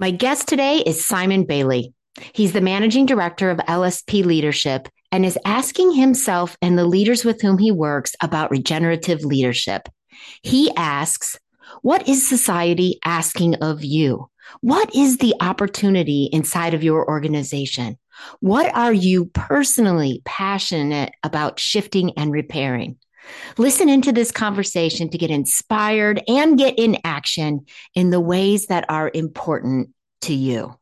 My guest today is Simon Bailey. He's the managing director of LSP Leadership and is asking himself and the leaders with whom he works about regenerative leadership. He asks, What is society asking of you? What is the opportunity inside of your organization? What are you personally passionate about shifting and repairing? Listen into this conversation to get inspired and get in action in the ways that are important to you.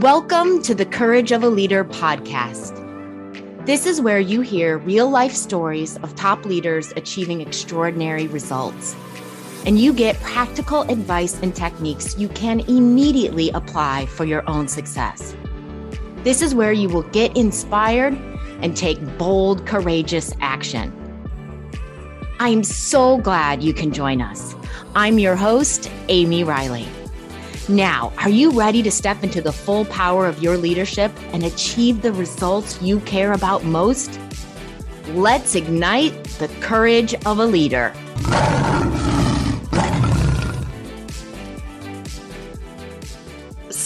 Welcome to the Courage of a Leader podcast. This is where you hear real life stories of top leaders achieving extraordinary results and you get practical advice and techniques you can immediately apply for your own success. This is where you will get inspired and take bold, courageous action. I'm so glad you can join us. I'm your host, Amy Riley. Now, are you ready to step into the full power of your leadership and achieve the results you care about most? Let's ignite the courage of a leader.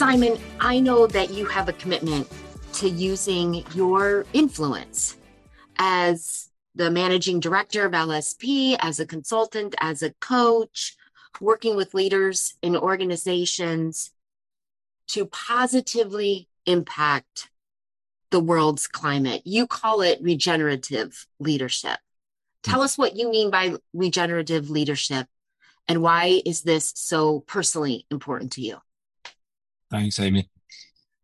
Simon, I know that you have a commitment to using your influence as the managing director of LSP, as a consultant, as a coach, working with leaders in organizations to positively impact the world's climate. You call it regenerative leadership. Tell us what you mean by regenerative leadership and why is this so personally important to you? Thanks, Amy.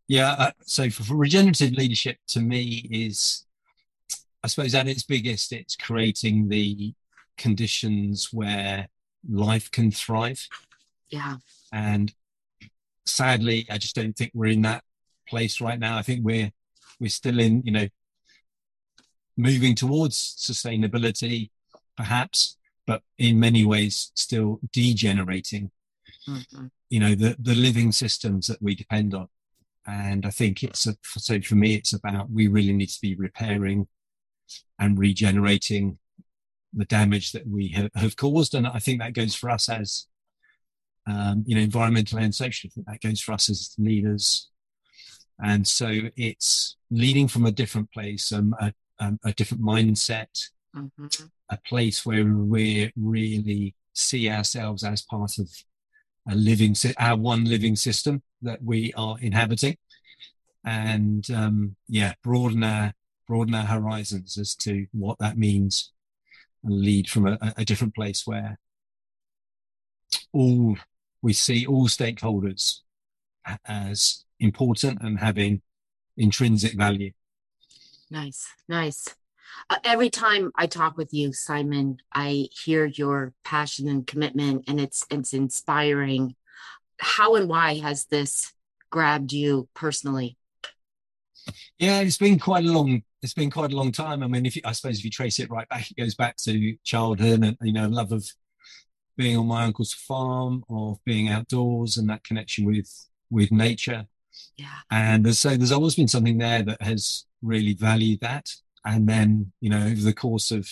Yeah, uh, so for, for, regenerative leadership to me is, I suppose, at its biggest, it's creating the conditions where life can thrive. Yeah. And sadly, I just don't think we're in that place right now. I think we're we're still in, you know, moving towards sustainability, perhaps, but in many ways still degenerating. Mm-hmm you know the the living systems that we depend on. And i think it's a, so for me it's about we really need to be repairing and regenerating the damage that we have, have caused. And i think that goes for us as um, you know environmental and social. I think that goes for us as leaders. And so it's leading from a different place um, a, um, a different mindset mm-hmm. a place where we really see ourselves as part of a living, our one living system that we are inhabiting, and um, yeah, broaden our broaden our horizons as to what that means, and lead from a, a different place where all we see all stakeholders as important and having intrinsic value. Nice, nice. Uh, every time I talk with you, Simon, I hear your passion and commitment, and it's it's inspiring. How and why has this grabbed you personally? Yeah, it's been quite a long. It's been quite a long time. I mean, if you, I suppose if you trace it right back, it goes back to childhood and you know love of being on my uncle's farm, of being outdoors, and that connection with with nature. Yeah. And so there's always been something there that has really valued that and then you know over the course of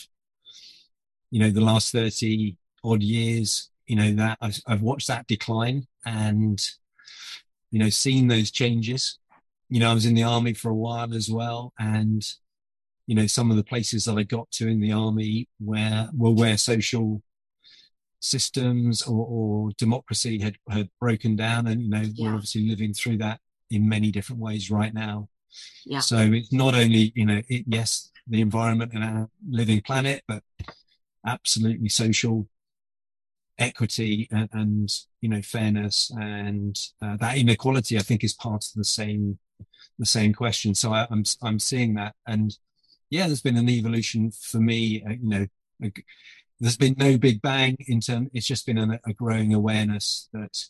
you know the last 30 odd years you know that I've, I've watched that decline and you know seen those changes you know i was in the army for a while as well and you know some of the places that i got to in the army where were where social systems or, or democracy had had broken down and you know yeah. we're obviously living through that in many different ways right now yeah. So it's not only, you know, it, yes, the environment and our living planet, but absolutely social equity and, and you know fairness and uh, that inequality. I think is part of the same the same question. So I, I'm I'm seeing that, and yeah, there's been an evolution for me. Uh, you know, a, there's been no big bang in terms. It's just been a growing awareness that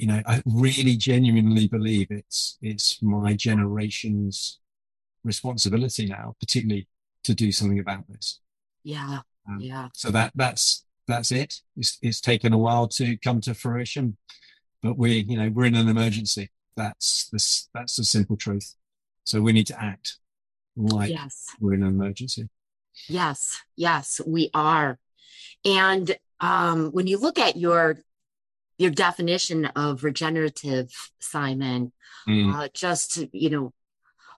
you know, I really genuinely believe it's it's my generation's responsibility now, particularly to do something about this. Yeah, um, yeah. So that that's that's it. It's, it's taken a while to come to fruition, but we, you know, we're in an emergency. That's this. That's the simple truth. So we need to act like yes. we're in an emergency. Yes, yes, we are. And um, when you look at your your definition of regenerative, Simon, mm. uh, just you know,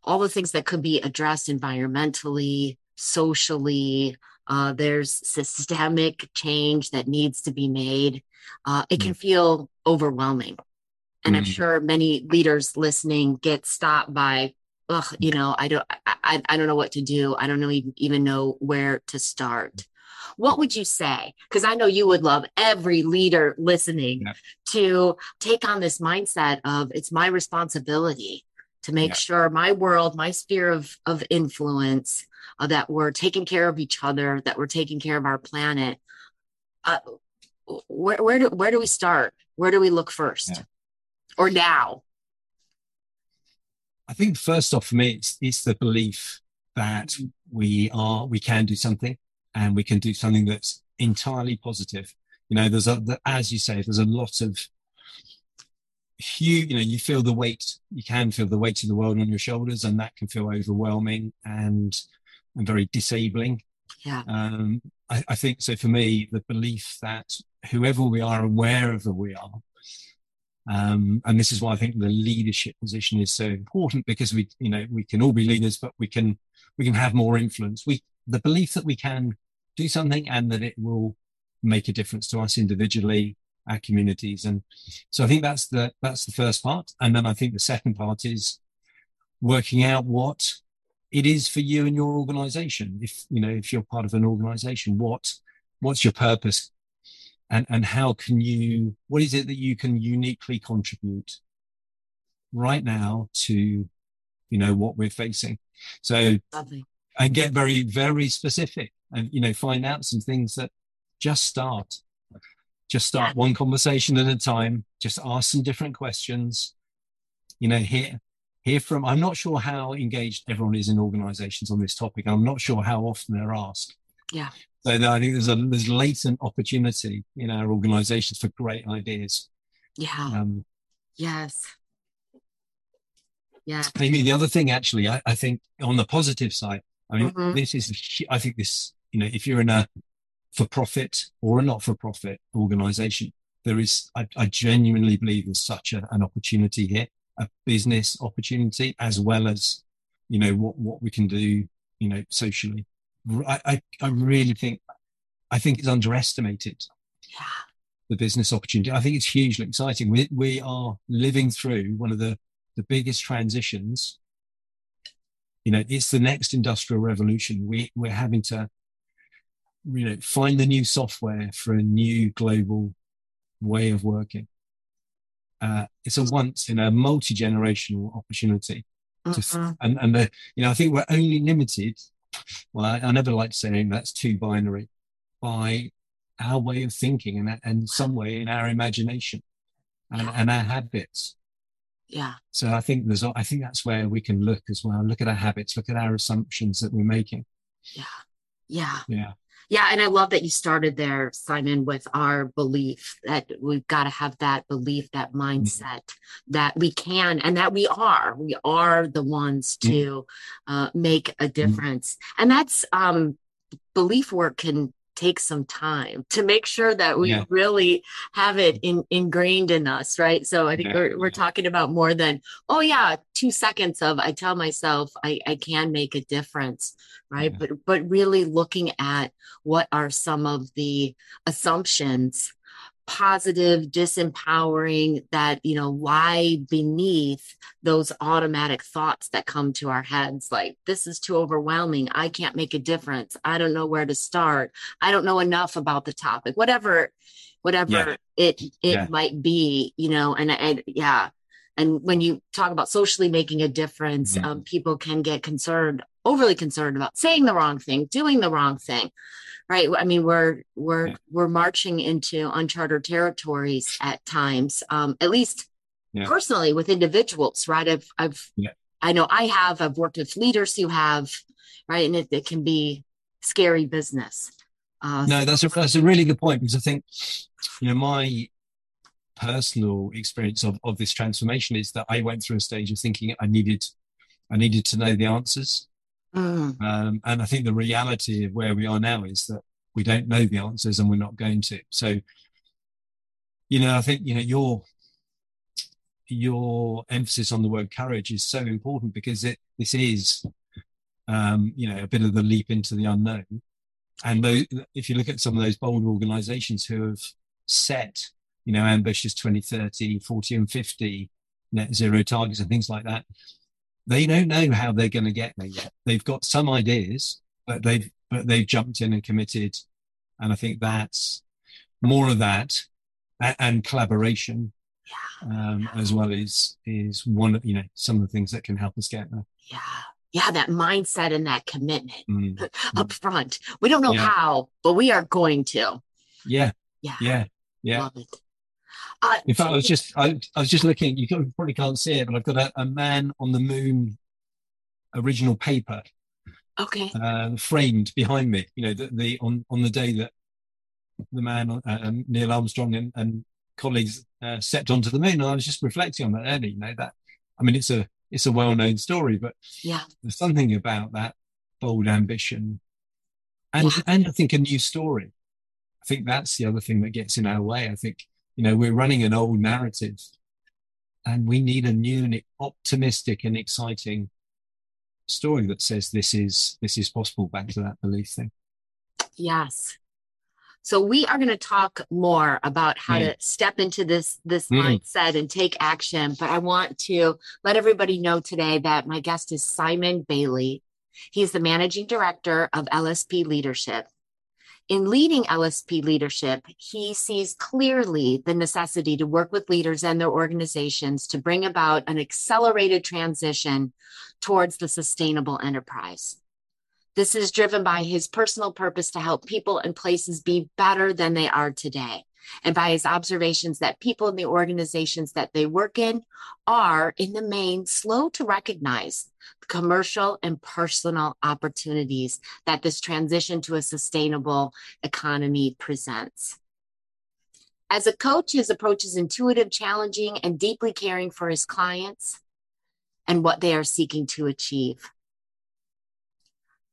all the things that could be addressed environmentally, socially. Uh, there's systemic change that needs to be made. Uh, it mm. can feel overwhelming, and mm. I'm sure many leaders listening get stopped by ugh, you know, I don't, I, I don't know what to do. I don't know even, even know where to start. What would you say? Because I know you would love every leader listening yeah. to take on this mindset of it's my responsibility to make yeah. sure my world, my sphere of, of influence, uh, that we're taking care of each other, that we're taking care of our planet. Uh, where, where do where do we start? Where do we look first, yeah. or now? I think first off for me, it's, it's the belief that we are, we can do something and we can do something that's entirely positive. You know, there's a, the, as you say, there's a lot of huge, you know, you feel the weight, you can feel the weight of the world on your shoulders and that can feel overwhelming and, and very disabling. Yeah. Um, I, I think so for me, the belief that whoever we are and wherever we are, um, and this is why I think the leadership position is so important because we, you know, we can all be leaders, but we can we can have more influence. We the belief that we can do something and that it will make a difference to us individually, our communities, and so I think that's the that's the first part. And then I think the second part is working out what it is for you and your organization. If you know if you're part of an organization, what what's your purpose and and how can you what is it that you can uniquely contribute right now to you know what we're facing? So Lovely. and get very very specific and you know find out some things that just start. Just start yeah. one conversation at a time. Just ask some different questions. You know hear hear from i'm not sure how engaged everyone is in organizations on this topic. I'm not sure how often they're asked. Yeah so I think there's a there's latent opportunity in our organisations for great ideas. Yeah. Um, yes. Yeah. Amy, the other thing, actually, I, I think on the positive side, I mean, mm-hmm. this is, I think this, you know, if you're in a for profit or a not for profit organization, there is, I, I genuinely believe there's such a, an opportunity here, a business opportunity, as well as, you know, what, what we can do, you know, socially. I, I, really think I think it's underestimated. Yeah. The business opportunity. I think it's hugely exciting. We we are living through one of the the biggest transitions. You know, it's the next industrial revolution. We we're having to, you know, find the new software for a new global way of working. Uh, it's a once in a multi generational opportunity. Uh-uh. and and the, you know, I think we're only limited well, I, I, never like saying that's too binary by our way of thinking and, and some way in our imagination and, yeah. and our habits. Yeah. So I think there's, I think that's where we can look as well. Look at our habits, look at our assumptions that we're making. Yeah. Yeah. Yeah. Yeah, and I love that you started there, Simon, with our belief that we've got to have that belief, that mm-hmm. mindset that we can and that we are. We are the ones mm-hmm. to uh, make a mm-hmm. difference. And that's um, belief work can take some time to make sure that we yeah. really have it in, ingrained in us, right? So I think yeah. we're, we're talking about more than, oh, yeah, two seconds of I tell myself I, I can make a difference, right? Yeah. But but really looking at what are some of the assumptions positive disempowering that you know lie beneath those automatic thoughts that come to our heads like this is too overwhelming i can't make a difference i don't know where to start i don't know enough about the topic whatever whatever yeah. it it yeah. might be you know and and yeah and when you talk about socially making a difference mm-hmm. um, people can get concerned overly concerned about saying the wrong thing doing the wrong thing right i mean we're we're yeah. we're marching into uncharted territories at times um at least yeah. personally with individuals right i've i've yeah. i know i have i've worked with leaders who have right and it, it can be scary business uh, no that's a that's a really good point because i think you know my personal experience of, of this transformation is that i went through a stage of thinking i needed i needed to know the answers Mm. Um, and I think the reality of where we are now is that we don't know the answers and we're not going to. So, you know, I think, you know, your your emphasis on the word courage is so important because it this is um, you know, a bit of the leap into the unknown. And those, if you look at some of those bold organizations who have set, you know, ambitious 2030, 40 and 50 net zero targets and things like that, they don't know how they're going to get there yet. They've got some ideas, but they've but they've jumped in and committed, and I think that's more of that and, and collaboration um, as well is is one of you know some of the things that can help us get there. Yeah, yeah, that mindset and that commitment mm. up front. We don't know yeah. how, but we are going to. Yeah, yeah, yeah, yeah. Love it. Uh, In fact, I was just I, I was just looking. You probably can't see it, but I've got a, a man on the moon original paper. Okay. Uh, framed behind me. You know, the, the on on the day that the man uh, um, Neil Armstrong and, and colleagues uh, stepped onto the moon, and I was just reflecting on that earlier. You know that. I mean, it's a it's a well known story, but yeah, there's something about that bold ambition, and yeah. and I think a new story. I think that's the other thing that gets in our way. I think you know, we're running an old narrative and we need a new and optimistic and exciting story that says this is this is possible back to that belief thing. Yes. So we are going to talk more about how mm. to step into this this mm. mindset and take action, but I want to let everybody know today that my guest is Simon Bailey. He's the managing director of LSP Leadership. In leading LSP leadership, he sees clearly the necessity to work with leaders and their organizations to bring about an accelerated transition towards the sustainable enterprise. This is driven by his personal purpose to help people and places be better than they are today and by his observations that people in the organizations that they work in are, in the main, slow to recognize commercial and personal opportunities that this transition to a sustainable economy presents. As a coach, his approach is intuitive, challenging, and deeply caring for his clients and what they are seeking to achieve.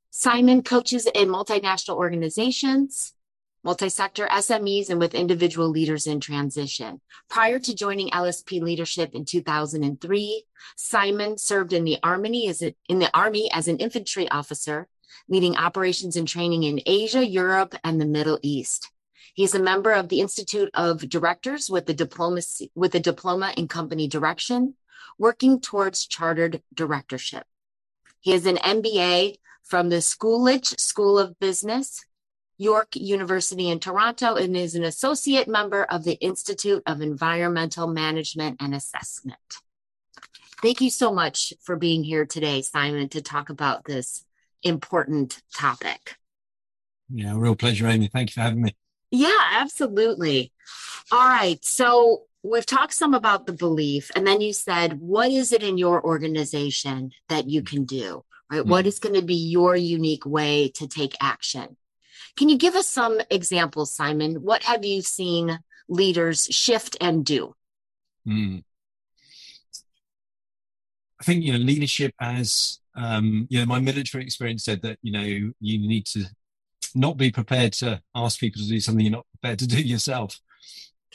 Simon coaches in multinational organizations, multi-sector SMEs, and with individual leaders in transition. Prior to joining LSP leadership in 2003, Simon served in the Army as a, in the Army as an infantry officer, leading operations and training in Asia, Europe, and the Middle East. He is a member of the Institute of Directors with the diplomacy with a diploma in company direction, working towards chartered directorship. He has an MBA from the Schulich School of Business York University in Toronto and is an associate member of the Institute of Environmental Management and Assessment. Thank you so much for being here today, Simon, to talk about this important topic. Yeah, real pleasure, Amy. Thank you for having me. Yeah, absolutely. All right. So we've talked some about the belief, and then you said, what is it in your organization that you can do? Right? Mm-hmm. What is going to be your unique way to take action? Can you give us some examples, Simon? What have you seen leaders shift and do? Mm. I think you know leadership as um, you know my military experience said that you know you need to not be prepared to ask people to do something you're not prepared to do yourself.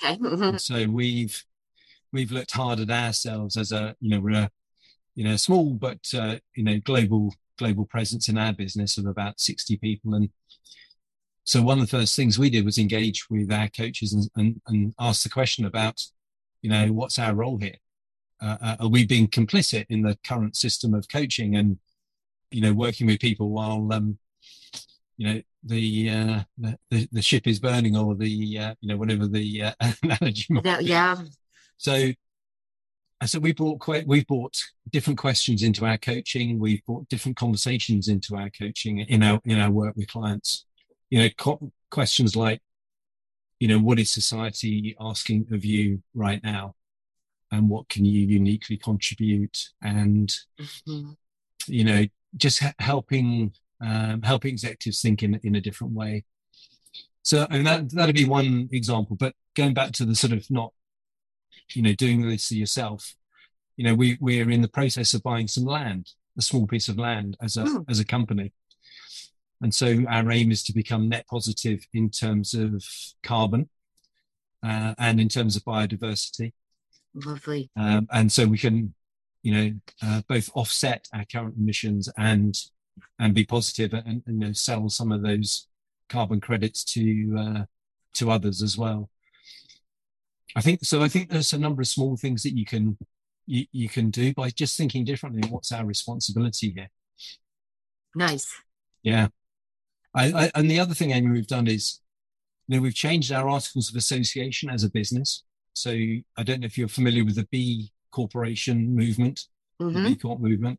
Okay. Mm-hmm. So we've we've looked hard at ourselves as a you know we're a you know small but uh, you know global global presence in our business of about 60 people and so one of the first things we did was engage with our coaches and, and, and ask the question about, you know, what's our role here? Uh, uh, are we being complicit in the current system of coaching and, you know, working with people while, um, you know, the, uh, the, the ship is burning or the, uh, you know, whatever the uh, analogy. That, yeah. So, so we brought we've brought different questions into our coaching. We've brought different conversations into our coaching in our in our work with clients you know, co- questions like, you know, what is society asking of you right now? And what can you uniquely contribute? And, mm-hmm. you know, just helping um, helping executives think in, in a different way. So, and that, that'd be one example. But going back to the sort of not, you know, doing this yourself, you know, we, we're in the process of buying some land a small piece of land as a Mm. as a company. And so our aim is to become net positive in terms of carbon uh, and in terms of biodiversity. Lovely. Um, and so we can, you know, uh, both offset our current emissions and and be positive and, and you know sell some of those carbon credits to uh, to others as well. I think so. I think there's a number of small things that you can you, you can do by just thinking differently. What's our responsibility here? Nice. Yeah. I, I, and the other thing, Amy, we've done is, you know, we've changed our articles of association as a business. So I don't know if you're familiar with the B Corporation movement, the hmm B Corp movement.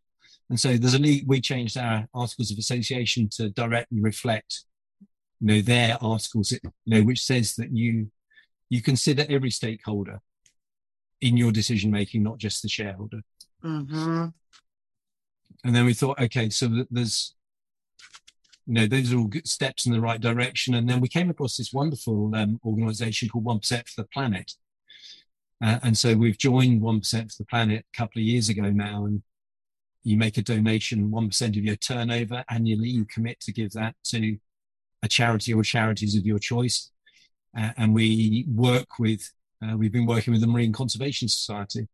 And so there's a we changed our articles of association to directly reflect, you know, their articles, you know, which says that you, you consider every stakeholder in your decision making, not just the shareholder. hmm And then we thought, okay, so there's, you know, those are all good steps in the right direction. And then we came across this wonderful um, organization called 1% for the Planet. Uh, and so we've joined 1% for the Planet a couple of years ago now. And you make a donation, 1% of your turnover annually, you commit to give that to a charity or charities of your choice. Uh, and we work with, uh, we've been working with the Marine Conservation Society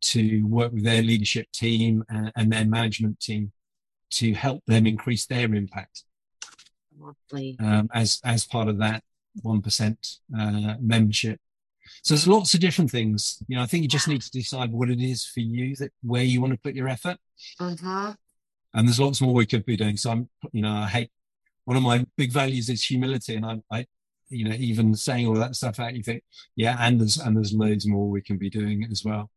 to work with their leadership team and, and their management team to help them increase their impact um, as as part of that one percent uh, membership. So there's lots of different things. You know, I think you just need to decide what it is for you that where you want to put your effort. hmm And there's lots more we could be doing. So I'm, you know, I hate one of my big values is humility, and I, I you know, even saying all that stuff out, you think, yeah, and there's and there's loads more we can be doing as well.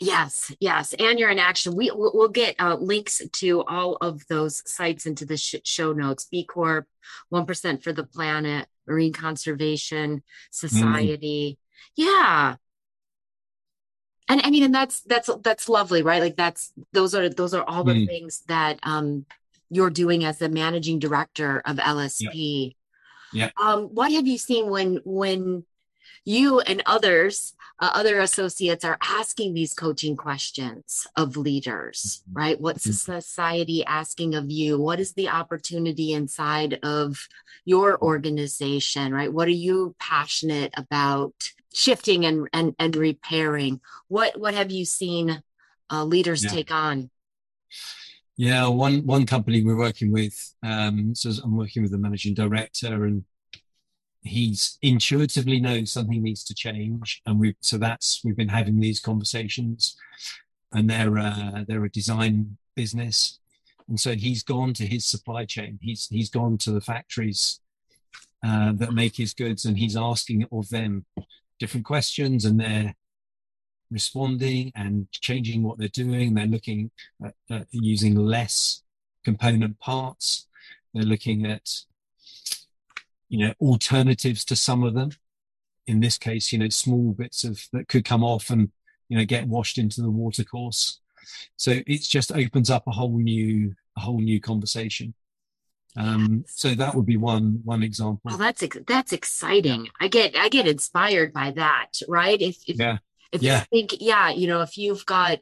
Yes, yes, and you're in action. We we'll, get uh, links to all of those sites into the sh- show notes. B Corp, one percent for the planet, Marine Conservation Society. Yeah, and I mean, and that's that's that's lovely, right? Like that's those are those are all the Mm. things that um you're doing as the managing director of LSP. Yeah. Um, what have you seen when when you and others uh, other associates are asking these coaching questions of leaders, Mhm. right? What's the society asking of you? What is the opportunity inside of your organization, right? What are you passionate about shifting and and, and repairing? What what have you seen uh, leaders Yeah. take on? Yeah, one one company we're working with. Um, so I'm working with the managing director, and he's intuitively knows something needs to change, and we so that's we've been having these conversations, and they're uh, they're a design business, and so he's gone to his supply chain. He's he's gone to the factories uh, that make his goods, and he's asking of them different questions, and they're responding and changing what they're doing. They're looking at, at using less component parts. They're looking at, you know, alternatives to some of them. In this case, you know, small bits of that could come off and, you know, get washed into the water course. So it just opens up a whole new, a whole new conversation. Um, so that would be one, one example. Oh, that's ex- that's exciting. I get I get inspired by that, right? If if, Yeah. if Yeah. you think, yeah, you know, if you've got,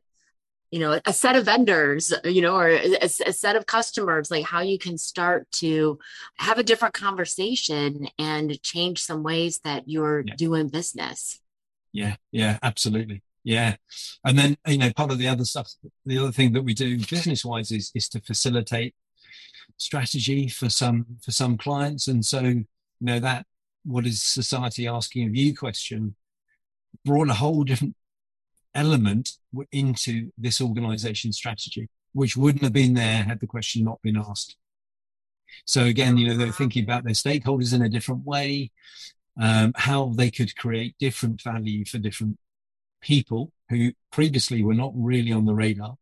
you know, a set of vendors, you know, or a, a set of customers, like how you can start to have a different conversation and change some ways that you're Yeah. doing business. Yeah, yeah, absolutely. Yeah. And then, you know, part of the other stuff, the other thing that we do business wise is is to facilitate strategy for some for some clients. And so, you know, that what is society asking of you question brought a whole different element into this organization strategy, which wouldn't have been there had the question not been asked. So again, you know, they're thinking about their stakeholders in a different way, um, how they could create different value for different people who previously were not really on the radar.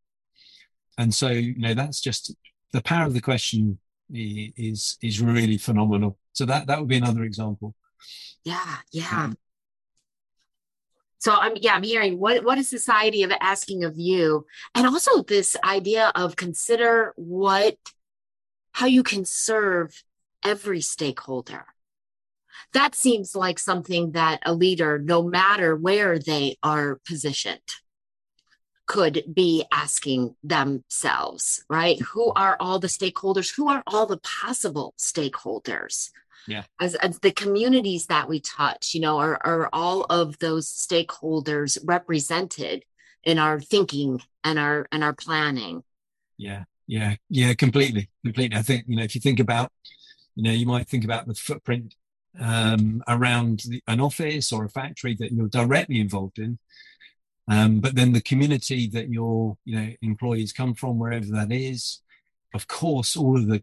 And so, you know, that's just the power of the question is is really phenomenal. So that that would be another example. Yeah, yeah. So I'm yeah, I'm hearing what what is society of asking of you? And also this idea of consider what how you can serve every stakeholder. That seems like something that a leader, no matter where they are positioned, could be asking themselves, right? Who are all the stakeholders? Who are all the possible stakeholders? Yeah. As, as the communities that we touch, you know, are, are all of those stakeholders represented in our thinking and our and our planning? Yeah. Yeah. Yeah. Completely. Completely. I think, you know, if you think about, you know, you might think about the footprint um, around the, an office or a factory that you're directly involved in um, but then the community that your you know employees come from, wherever that is, of course, all of the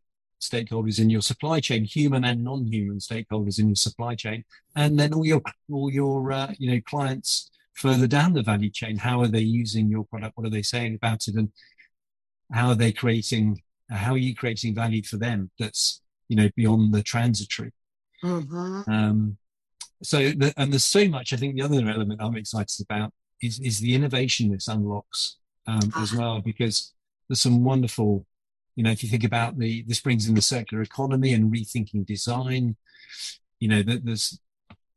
stakeholders in your supply chain, human and non-human stakeholders in your supply chain, and then all your all your uh, you know clients further down the value chain. How are they using your product? What are they saying about it? And how are they creating? How are you creating value for them? That's you know beyond the transitory. Mm-hmm. Um, so the, and there's so much. I think the other element I'm excited about is, is the innovation this unlocks um, as ah. well, because there's some wonderful, you know, if you think about the, this brings in the circular economy and rethinking design, you know, that there's,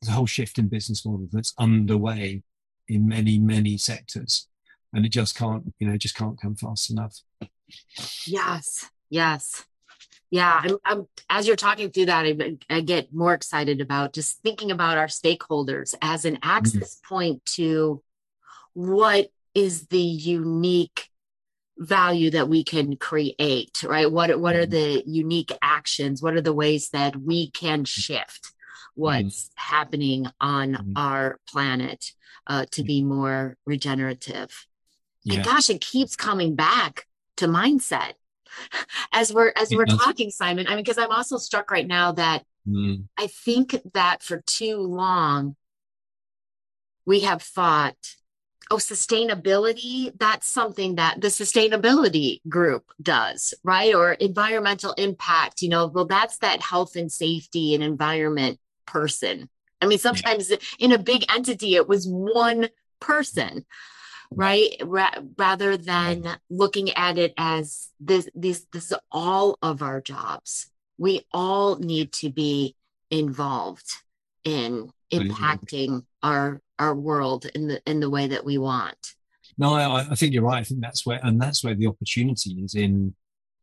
there's a whole shift in business model that's underway in many, many sectors. And it just can't, you know, just can't come fast enough. Yes. Yes yeah I'm, I'm, as you're talking through that I, I, get more excited about just thinking about our stakeholders as an mm-hmm. access mm-hmm. point to what is the unique value that we can create right what what are mm-hmm. the unique actions what are the ways that we can shift what's mm-hmm. happening on mm-hmm. our planet uh, to be more regenerative yeah. and gosh it keeps coming back to mindset as we're as we're talking simon i mean because i'm also struck right now that mm. i think that for too long we have thought oh sustainability that's something that the sustainability group does right? Or environmental impact you know well that's that health and safety and environment person. I mean sometimes yeah. in a big entity it was one person right? Ra- rather than looking at it as this this this is all of our jobs. We all need to be involved in impacting our our world in the in the way that we want. No, I, I think you're right. I think that's where and that's where the opportunity is in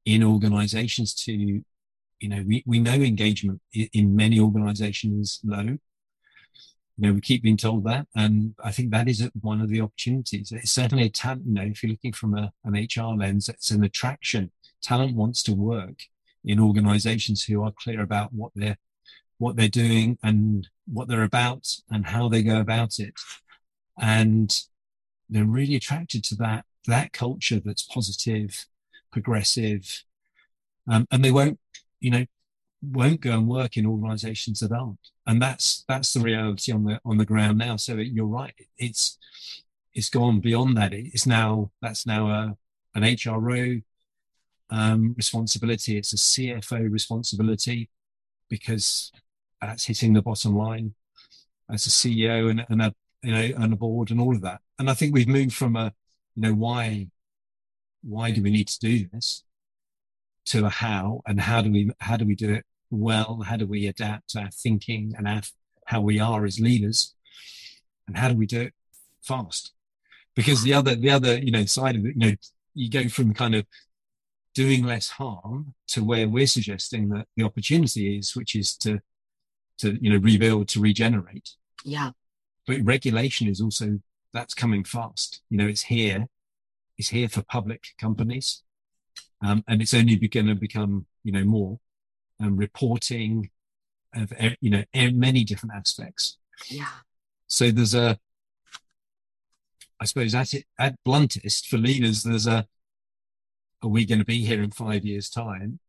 in organizations to you know we, we know engagement in many organizations low you know we keep being told that and i think that is one of the opportunities it's certainly a talent you know if you're looking from a, an hr lens it's an attraction talent wants to work in organizations who are clear about what they're what they're doing and what they're about and how they go about it. And they're really attracted to that, that culture that's positive, progressive. Um, and they won't, you know, won't go and work in organizations that aren't. And that's, that's the reality on the, on the ground now. So you're right. It's, it's gone beyond that. It's now, that's now a, an HRO um, responsibility. It's a CFO responsibility because that's hitting the bottom line as a CEO and, and a you know and a board and all of that. And I think we've moved from a you know why why do we need to do this to a how and how do we how do we do it well? How do we adapt our thinking and our, how we are as leaders? And how do we do it fast? Because the other the other you know side of it, you know, you go from kind of doing less harm to where we're suggesting that the opportunity is, which is to to you know rebuild to regenerate. Yeah. But regulation is also that's coming fast. You know it's here. It's here for public companies. Um, and it's only going to become you know more. Um, reporting of you know many different aspects. Yeah. So there's a i suppose at it at bluntest for leaders there's a are we going to be here in five years time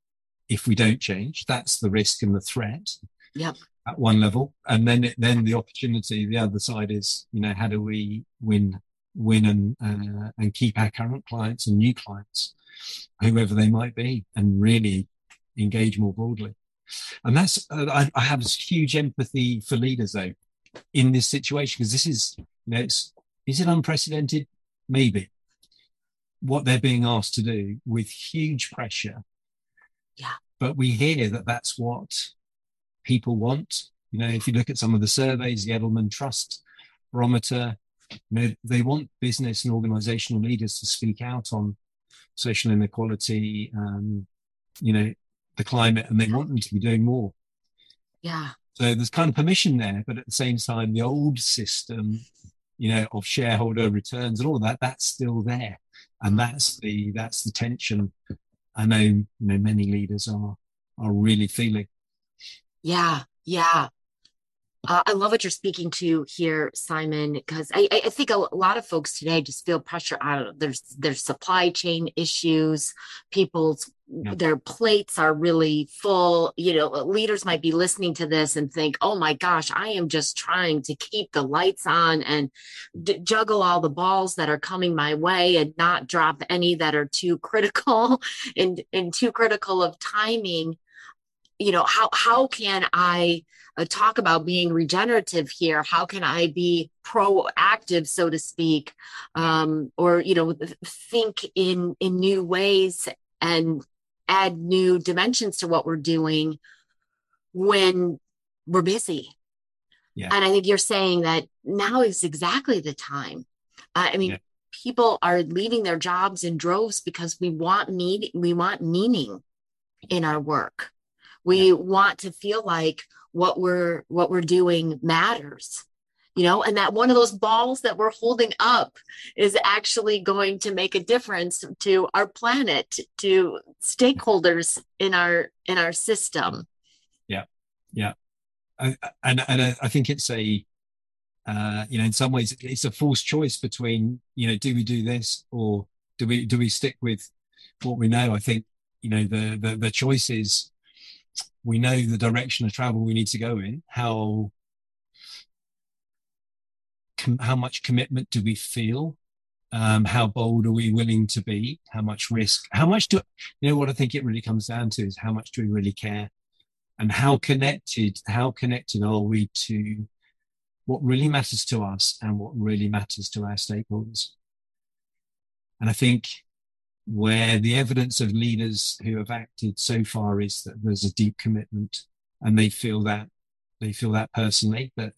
if we don't change? That's the risk and the threat. Yep at one level, and then then the opportunity, the other side is, you know, how do we win, win and uh, and keep our current clients and new clients, whoever they might be, and really engage more broadly. And that's uh, I, I have huge empathy for leaders though in this situation because this is, you know, it's is it unprecedented? Maybe. What they're being asked to do with huge pressure. Yeah. But we hear that that's what people want. You know, if you look at some of the surveys, the Edelman Trust Barometer, you know, they want business and organizational leaders to speak out on social inequality, um, you know, the climate, and they want them to be doing more. Yeah. So there's kind of permission there, but at the same time, the old system, you know, of shareholder returns and all that, that's still there, and that's the that's the tension. I know, you know, many leaders are are really feeling. Yeah, yeah. Uh, I love what you're speaking to here, Simon, because I, I, think a lot of folks today just feel pressure out of there's there's supply chain issues. People's yeah. their plates are really full. You know, leaders might be listening to this and think, "Oh my gosh, I am just trying to keep the lights on and d- juggle all the balls that are coming my way and not drop any that are too critical and and too critical of timing." You know, how how can I uh, talk about being regenerative here how can i be proactive so to speak um, or you know think in in new ways and add new dimensions to what we're doing when we're busy yeah. and i think you're saying that now is exactly the time uh, i mean yeah. people are leaving their jobs in droves because we want need we want meaning in our work we yeah. want to feel like what we're what we're doing matters you know and that one of those balls that we're holding up is actually going to make a difference to our planet to stakeholders in our in our system. Yeah. Yeah. I, and and i think it's a uh, you know in some ways it's a forced choice between you know do we do this or do we do we stick with what we know? I think you know the the, the choice is we know the direction of travel we need to go in. How com- how much commitment do we feel? Um, how bold are we willing to be? How much risk? How much do you know what i think it really comes down to is how much do we really care? And how connected how connected are we to what really matters to us and what really matters to our stakeholders? And i think where the evidence of leaders who have acted so far is that there's a deep commitment and they feel that they feel that personally that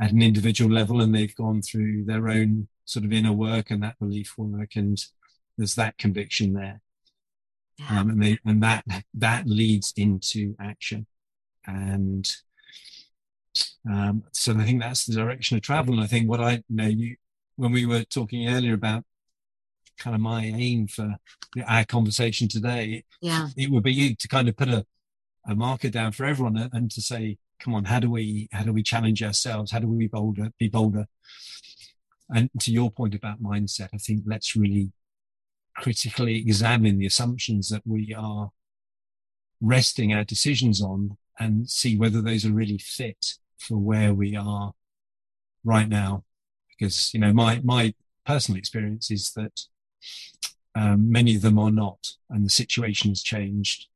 at an individual level and they've gone through their own sort of inner work and that belief work and there's that conviction there. Um, and they and that that leads into action. And um, so I think that's the direction of travel. And I think what I you know you when we were talking earlier about kind of my aim for our conversation today. Yeah, it would be to kind of put a, a marker down for everyone and to say, come on, how do we how do we challenge ourselves? How do we be bolder? Be bolder. And to your point about mindset, I think let's really critically examine the assumptions that we are resting our decisions on and see whether those are really fit for where we are right now because you know my my personal experience is that um, many of them are not, and the situation has changed.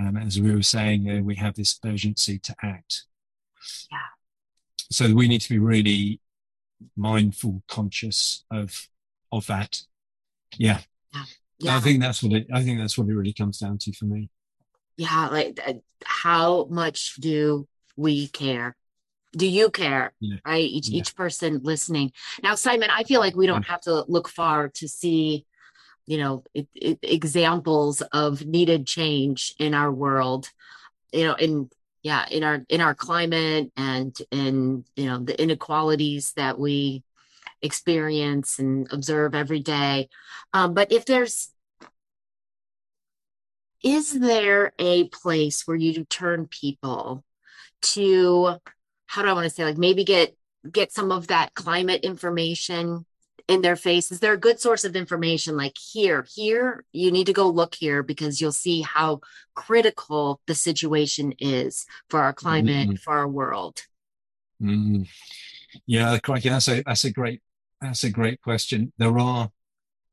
Um, as we were saying, uh, we have this urgency to act. Yeah. So we need to be really mindful, conscious of of that. Yeah. Yeah. yeah. I think that's what it. I think that's what it really comes down to for me. Yeah, like uh, how much do we care? Do you care yeah. right each yeah. each person listening now simon i feel like we don't have to look far to see you know it, it, examples of needed change in our world you know in yeah in our in our climate and in you know the inequalities that we experience and observe every day um, but if there's is there a place where you turn people to how do I want to say like maybe get get some of that climate information in their face? Is there a good source of information like here, here, you need to go look here because you'll see how critical the situation is for our climate, mm-hmm. for our world? Mm-hmm. Yeah, crikey, that's a that's a great that's a great question. There are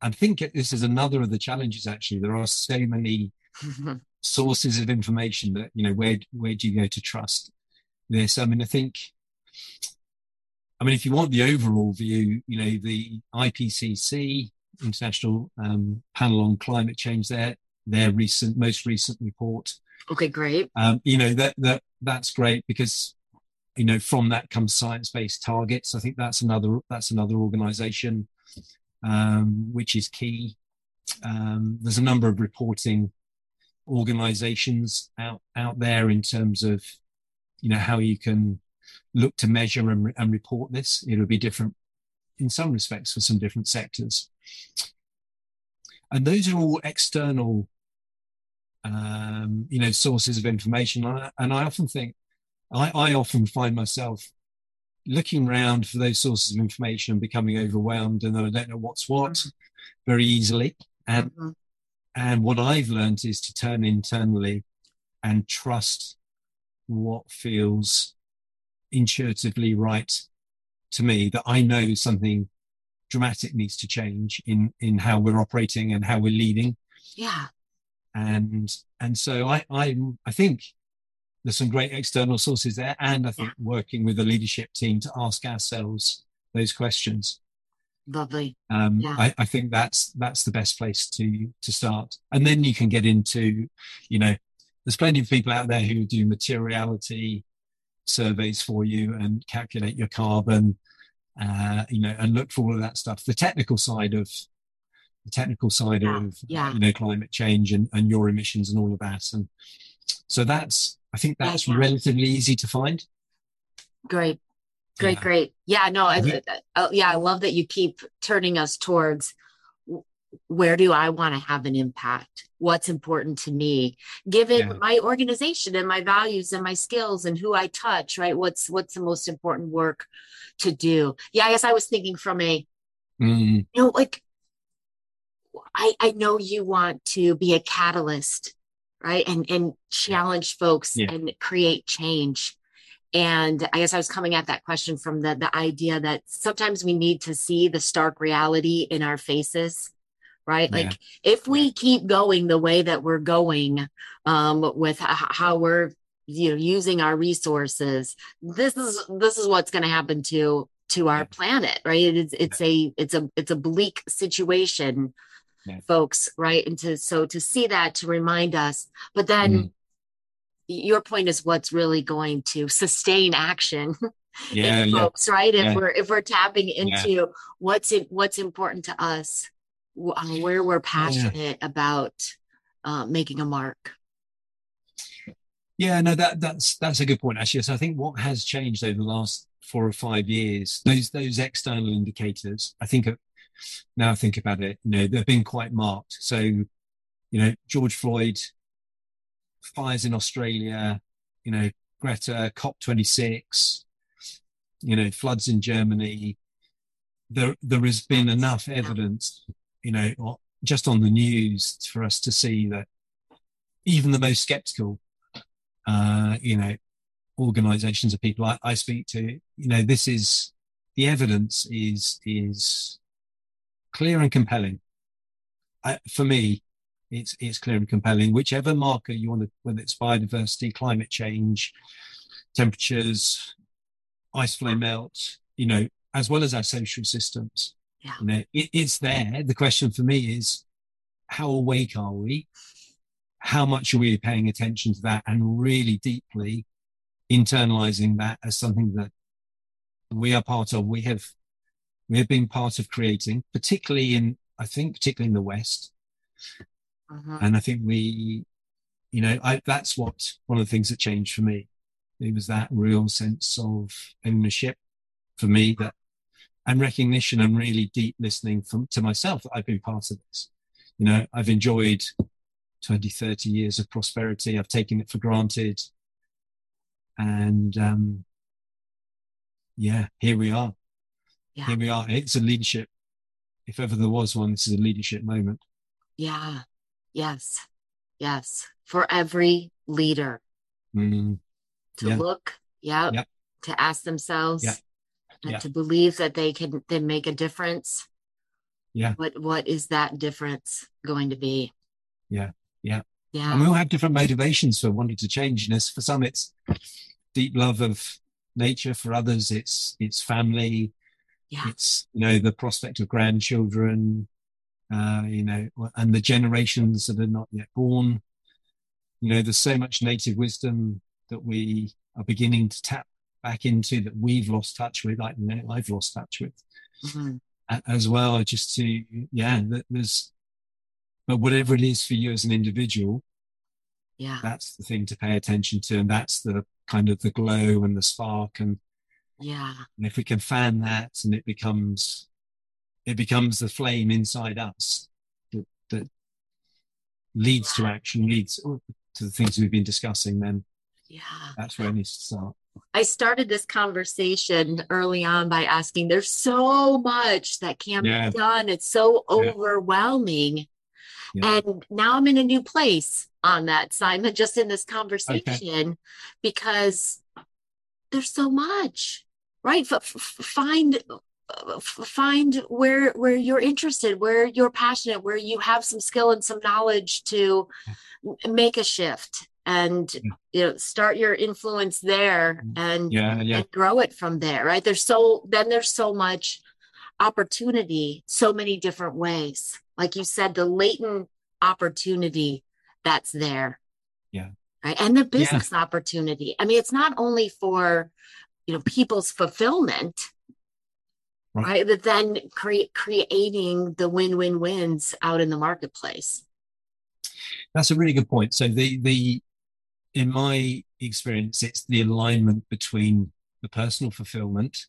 I think this is another of the challenges actually. There are so many sources of information that, you know, where where do you go to trust? This. I mean, I think, I mean, if you want the overall view, you know, the IPCC, International um, Panel on Climate Change, their their recent, most recent report. Okay, great. Um, you know that that that's great because you know, from that comes science-based targets. I think that's another that's another organisation um, which is key. Um, there's a number of reporting organisations out out there in terms of you know how you can look to measure and, and report this. It'll be different in some respects for some different sectors. And those are all external, um, you know, sources of information. And I often think, I, I often find myself looking around for those sources of information and becoming overwhelmed, and I don't know what's what mm-hmm. very easily. And mm-hmm. and what I've learned is to turn internally and trust what feels intuitively right to me that I know something dramatic needs to change in in how we're operating and how we're leading. Yeah. And and so I I I think there's some great external sources there, and I think yeah. working with the leadership team to ask ourselves those questions. Lovely. Um, yeah. I, I think that's that's the best place to to start, and then you can get into, you know, there's plenty of people out there who do materiality surveys for you and calculate your carbon, uh, you know, and look for all of that stuff. The technical side of the technical side yeah, of yeah. you know climate change and, and your emissions and all of that. And so that's I think that's yeah, relatively easy to find. Great. Great, great. Yeah, no, I, I, yeah, I love that you keep turning us towards where do I want to have an impact? What's important to me, given yeah. my organization and my values and my skills and who I touch, right? What's what's the most important work to do? Yeah, I guess I was thinking from a mm. you know, like I, I know you want to be a catalyst, right? And and challenge folks yeah. and create change. And I guess I was coming at that question from the the idea that sometimes we need to see the stark reality in our faces right? Yeah. like if we keep going the way that we're going um, with how we're you know using our resources this is this is what's going to happen to to our yeah. planet right? It's it's yeah. a it's a it's a bleak situation folks right? And to so to see that to remind us but then mm. your point is what's really going to sustain action yeah, folks right? If we're if we're tapping into what's it what's important to us um, where we're passionate yeah. about uh, making a mark. Yeah, no, that that's that's a good point actually. So I think what has changed over the last four or five years, those those external indicators, I think now I think about it, you know, they've been quite marked. So, you know, George Floyd, fires in Australia, you know, Greta, COP26, you know, floods in Germany. There there has been enough evidence you know, just on the news for us to see that even the most skeptical, uh, you know, organizations of people I, I speak to, you know, this is the evidence is is clear and compelling. I, for me, it's it's clear and compelling. Whichever marker you want to, whether it's biodiversity, climate change, temperatures, ice flow melt, you know, as well as our social systems, yeah. You know, it, it's there. The question for me is, how awake are we? How much are we paying attention to that and really deeply internalizing that as something that we are part of? We have we have been part of creating, particularly in I think particularly in the West. Uh-huh. And I think we, you know, I, that's what one of the things that changed for me. It was that real sense of ownership for me that and recognition and really deep listening from to myself that I've been part of this. You know, I've enjoyed 20, 30 years of prosperity. I've taken it for granted. And um, yeah, here we are. Yeah. Here we are. It's a leadership. If ever there was one, this is a leadership moment. Yeah. Yes. Yes. For every leader mm. to yeah. look, yeah, to ask themselves, yeah. yeah. to believe that they can then make a difference. Yeah. What what is that difference going to be? Yeah yeah. Yeah. And we all have different motivations for wanting to change and for some it's deep love of nature. For others it's it's family. Yeah. it's you know the prospect of grandchildren uh you know and the generations that are not yet born. You know there's so much native wisdom that we are beginning to tap back into that we've lost touch with, like I've lost touch with Mhm. as well. Just to yeah, there's but whatever it is for you as an individual, Yeah. that's the thing to pay attention to, and that's the kind of the glow and the spark, and, Yeah. and if we can fan that, and it becomes it becomes the flame inside us that, that leads to action, leads to the things we've been discussing. Then Yeah. that's where it needs to start. I started this conversation early on by asking there's so much that can Yeah. be done. It's so overwhelming. Yeah. And now I'm in a new place on that, Simon, just in this conversation because there's so much, right? F- find find where where you're interested, where you're passionate, where you have some skill and some knowledge to make a shift and you know start your influence there mm-hmm. and Yeah, yeah, and grow it from there right? There's so then there's so much opportunity so many different ways. Like you said the latent opportunity that's there. Yeah. right? And the business opportunity. I mean it's not only for you know people's fulfillment Right. right, but then create creating the win-win-wins out in the marketplace. That's a really good point. So the the in my experience, it's the alignment between the personal fulfillment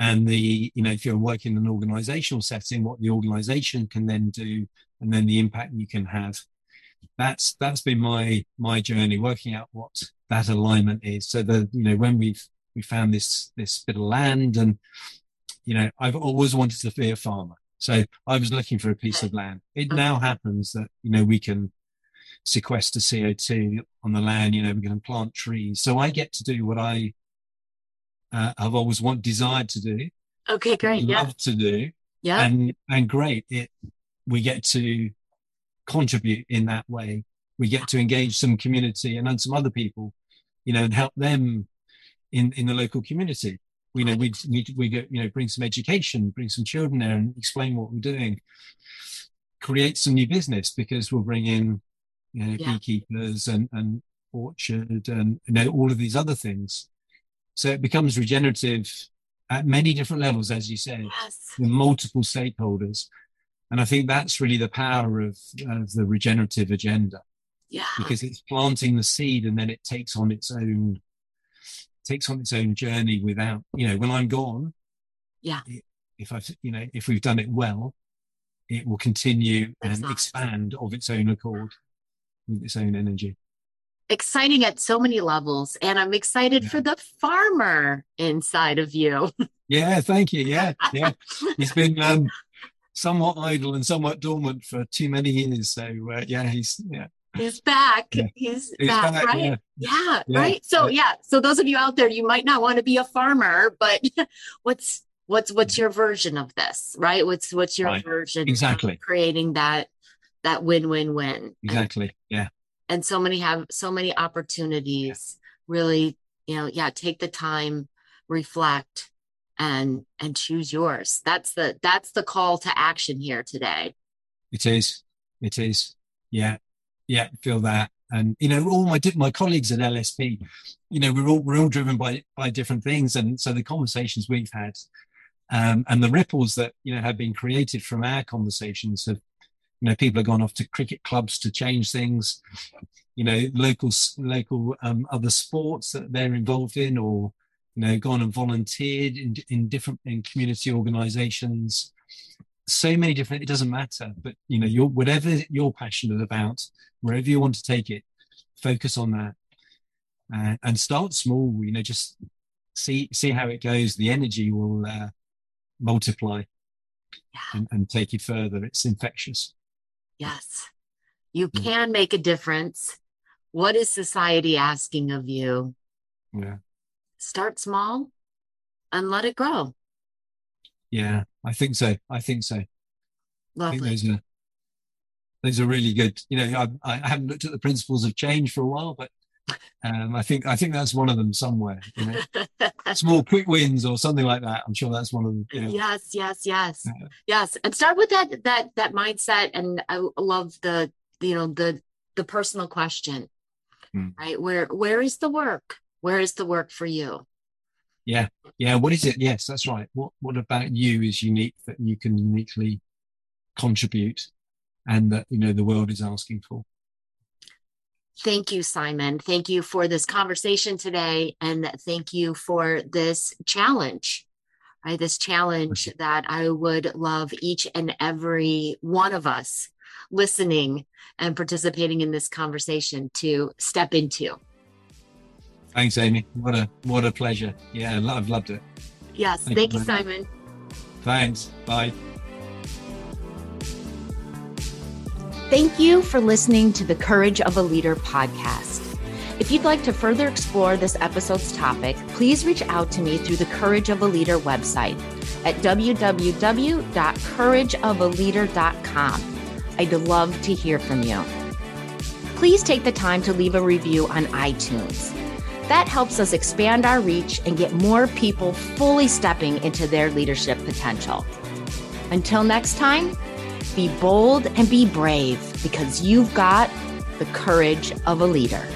and the you know if you're working in an organizational setting, what the organization can then do, and then the impact you can have. That's that's been my my journey working out what that alignment is. So the you know when we've we found this this bit of land and you know I've always wanted to be a farmer. So I was looking for a piece of land. It mm-hmm. now happens that you know we can sequester CO2 on the land. You know, we're going to plant trees. So I get to do what I uh, have always want desired to do, okay great yeah love to do, yeah and and great. It we get to contribute in that way. We get to engage some community and then some other people, you know, and help them in in the local community. You know, we we we get you know bring some education, bring some children there, and explain what we're doing. Create some new business because we'll bring in you know Yeah. beekeepers and and orchard and you know all of these other things. So it becomes regenerative at many different levels, as you said yes with multiple stakeholders. And I think that's really the power of, of the regenerative agenda yeah because it's planting the seed and then it takes on its own takes on its own journey without you know when I'm gone Yeah. it- if I've, you know if we've done it well it will continue and expand of its own accord its own energy. Exciting at so many levels and i'm excited Yeah. for the farmer inside of you. Yeah thank you. Yeah yeah. He's been um somewhat idle and somewhat dormant for too many years so uh, yeah he's yeah. He's back. Yeah. he's, he's back, back, right? yeah. yeah, right? So yeah. so those of you out there you might not want to be a farmer but what's what's what's your version of this right? What's what's your Right. version Exactly. of creating that that win-win-win And- exactly yeah and so many have so many opportunities really you know yeah take the time reflect and and choose yours that's the that's the call to action here today It is. It is. Yeah. Yeah. Feel that. And you know, all my my colleagues at LSP, you know, we're all we're all driven by by different things, and so the conversations we've had, um, and the ripples that you know have been created from our conversations have, you know, people have gone off to cricket clubs to change things, you know, local local um, other sports that they're involved in, or you know, gone and volunteered in in different in community organisations so many different it doesn't matter but you know you're whatever you're passionate about wherever you want to take it focus on that. Uh, and start small you know just see see how it goes. The energy will uh, multiply yeah. and, and take you further. It's infectious yes. You Mm. can make a difference. What is society asking of you? Yeah. Start small and let it grow. Yeah i think so. I think so. I think lovely. those are those are really good. You know I, I haven't looked at the principles of change for a while but um, i think i think that's one of them somewhere you know small quick wins or something like that i'm sure that's one of them you know. yes yes yes Yeah. yes and start with that that that mindset and i love the you know the the personal question Hmm. right where where is the work where is the work for you Yeah. Yeah. What is it? Yes, that's right. What What about you is unique that you can uniquely contribute, and that you know the world is asking for. Thank you, Simon. Thank you for this conversation today, and thank you for this challenge. Right, this challenge that I would love each and every one of us listening and participating in this conversation to step into. Thanks, Amy. What a what a pleasure. Yeah, I've loved it. Yes, thank, thank you, Simon. Thanks. Bye. Thank you for listening to the Courage of a Leader podcast. If you'd like to further explore this episode's topic, please reach out to me through the Courage of a Leader website at www.courageofaleader.com. I'd love to hear from you. Please take the time to leave a review on iTunes. That helps us expand our reach and get more people fully stepping into their leadership potential. Until next time, be bold and be brave because you've got the courage of a leader.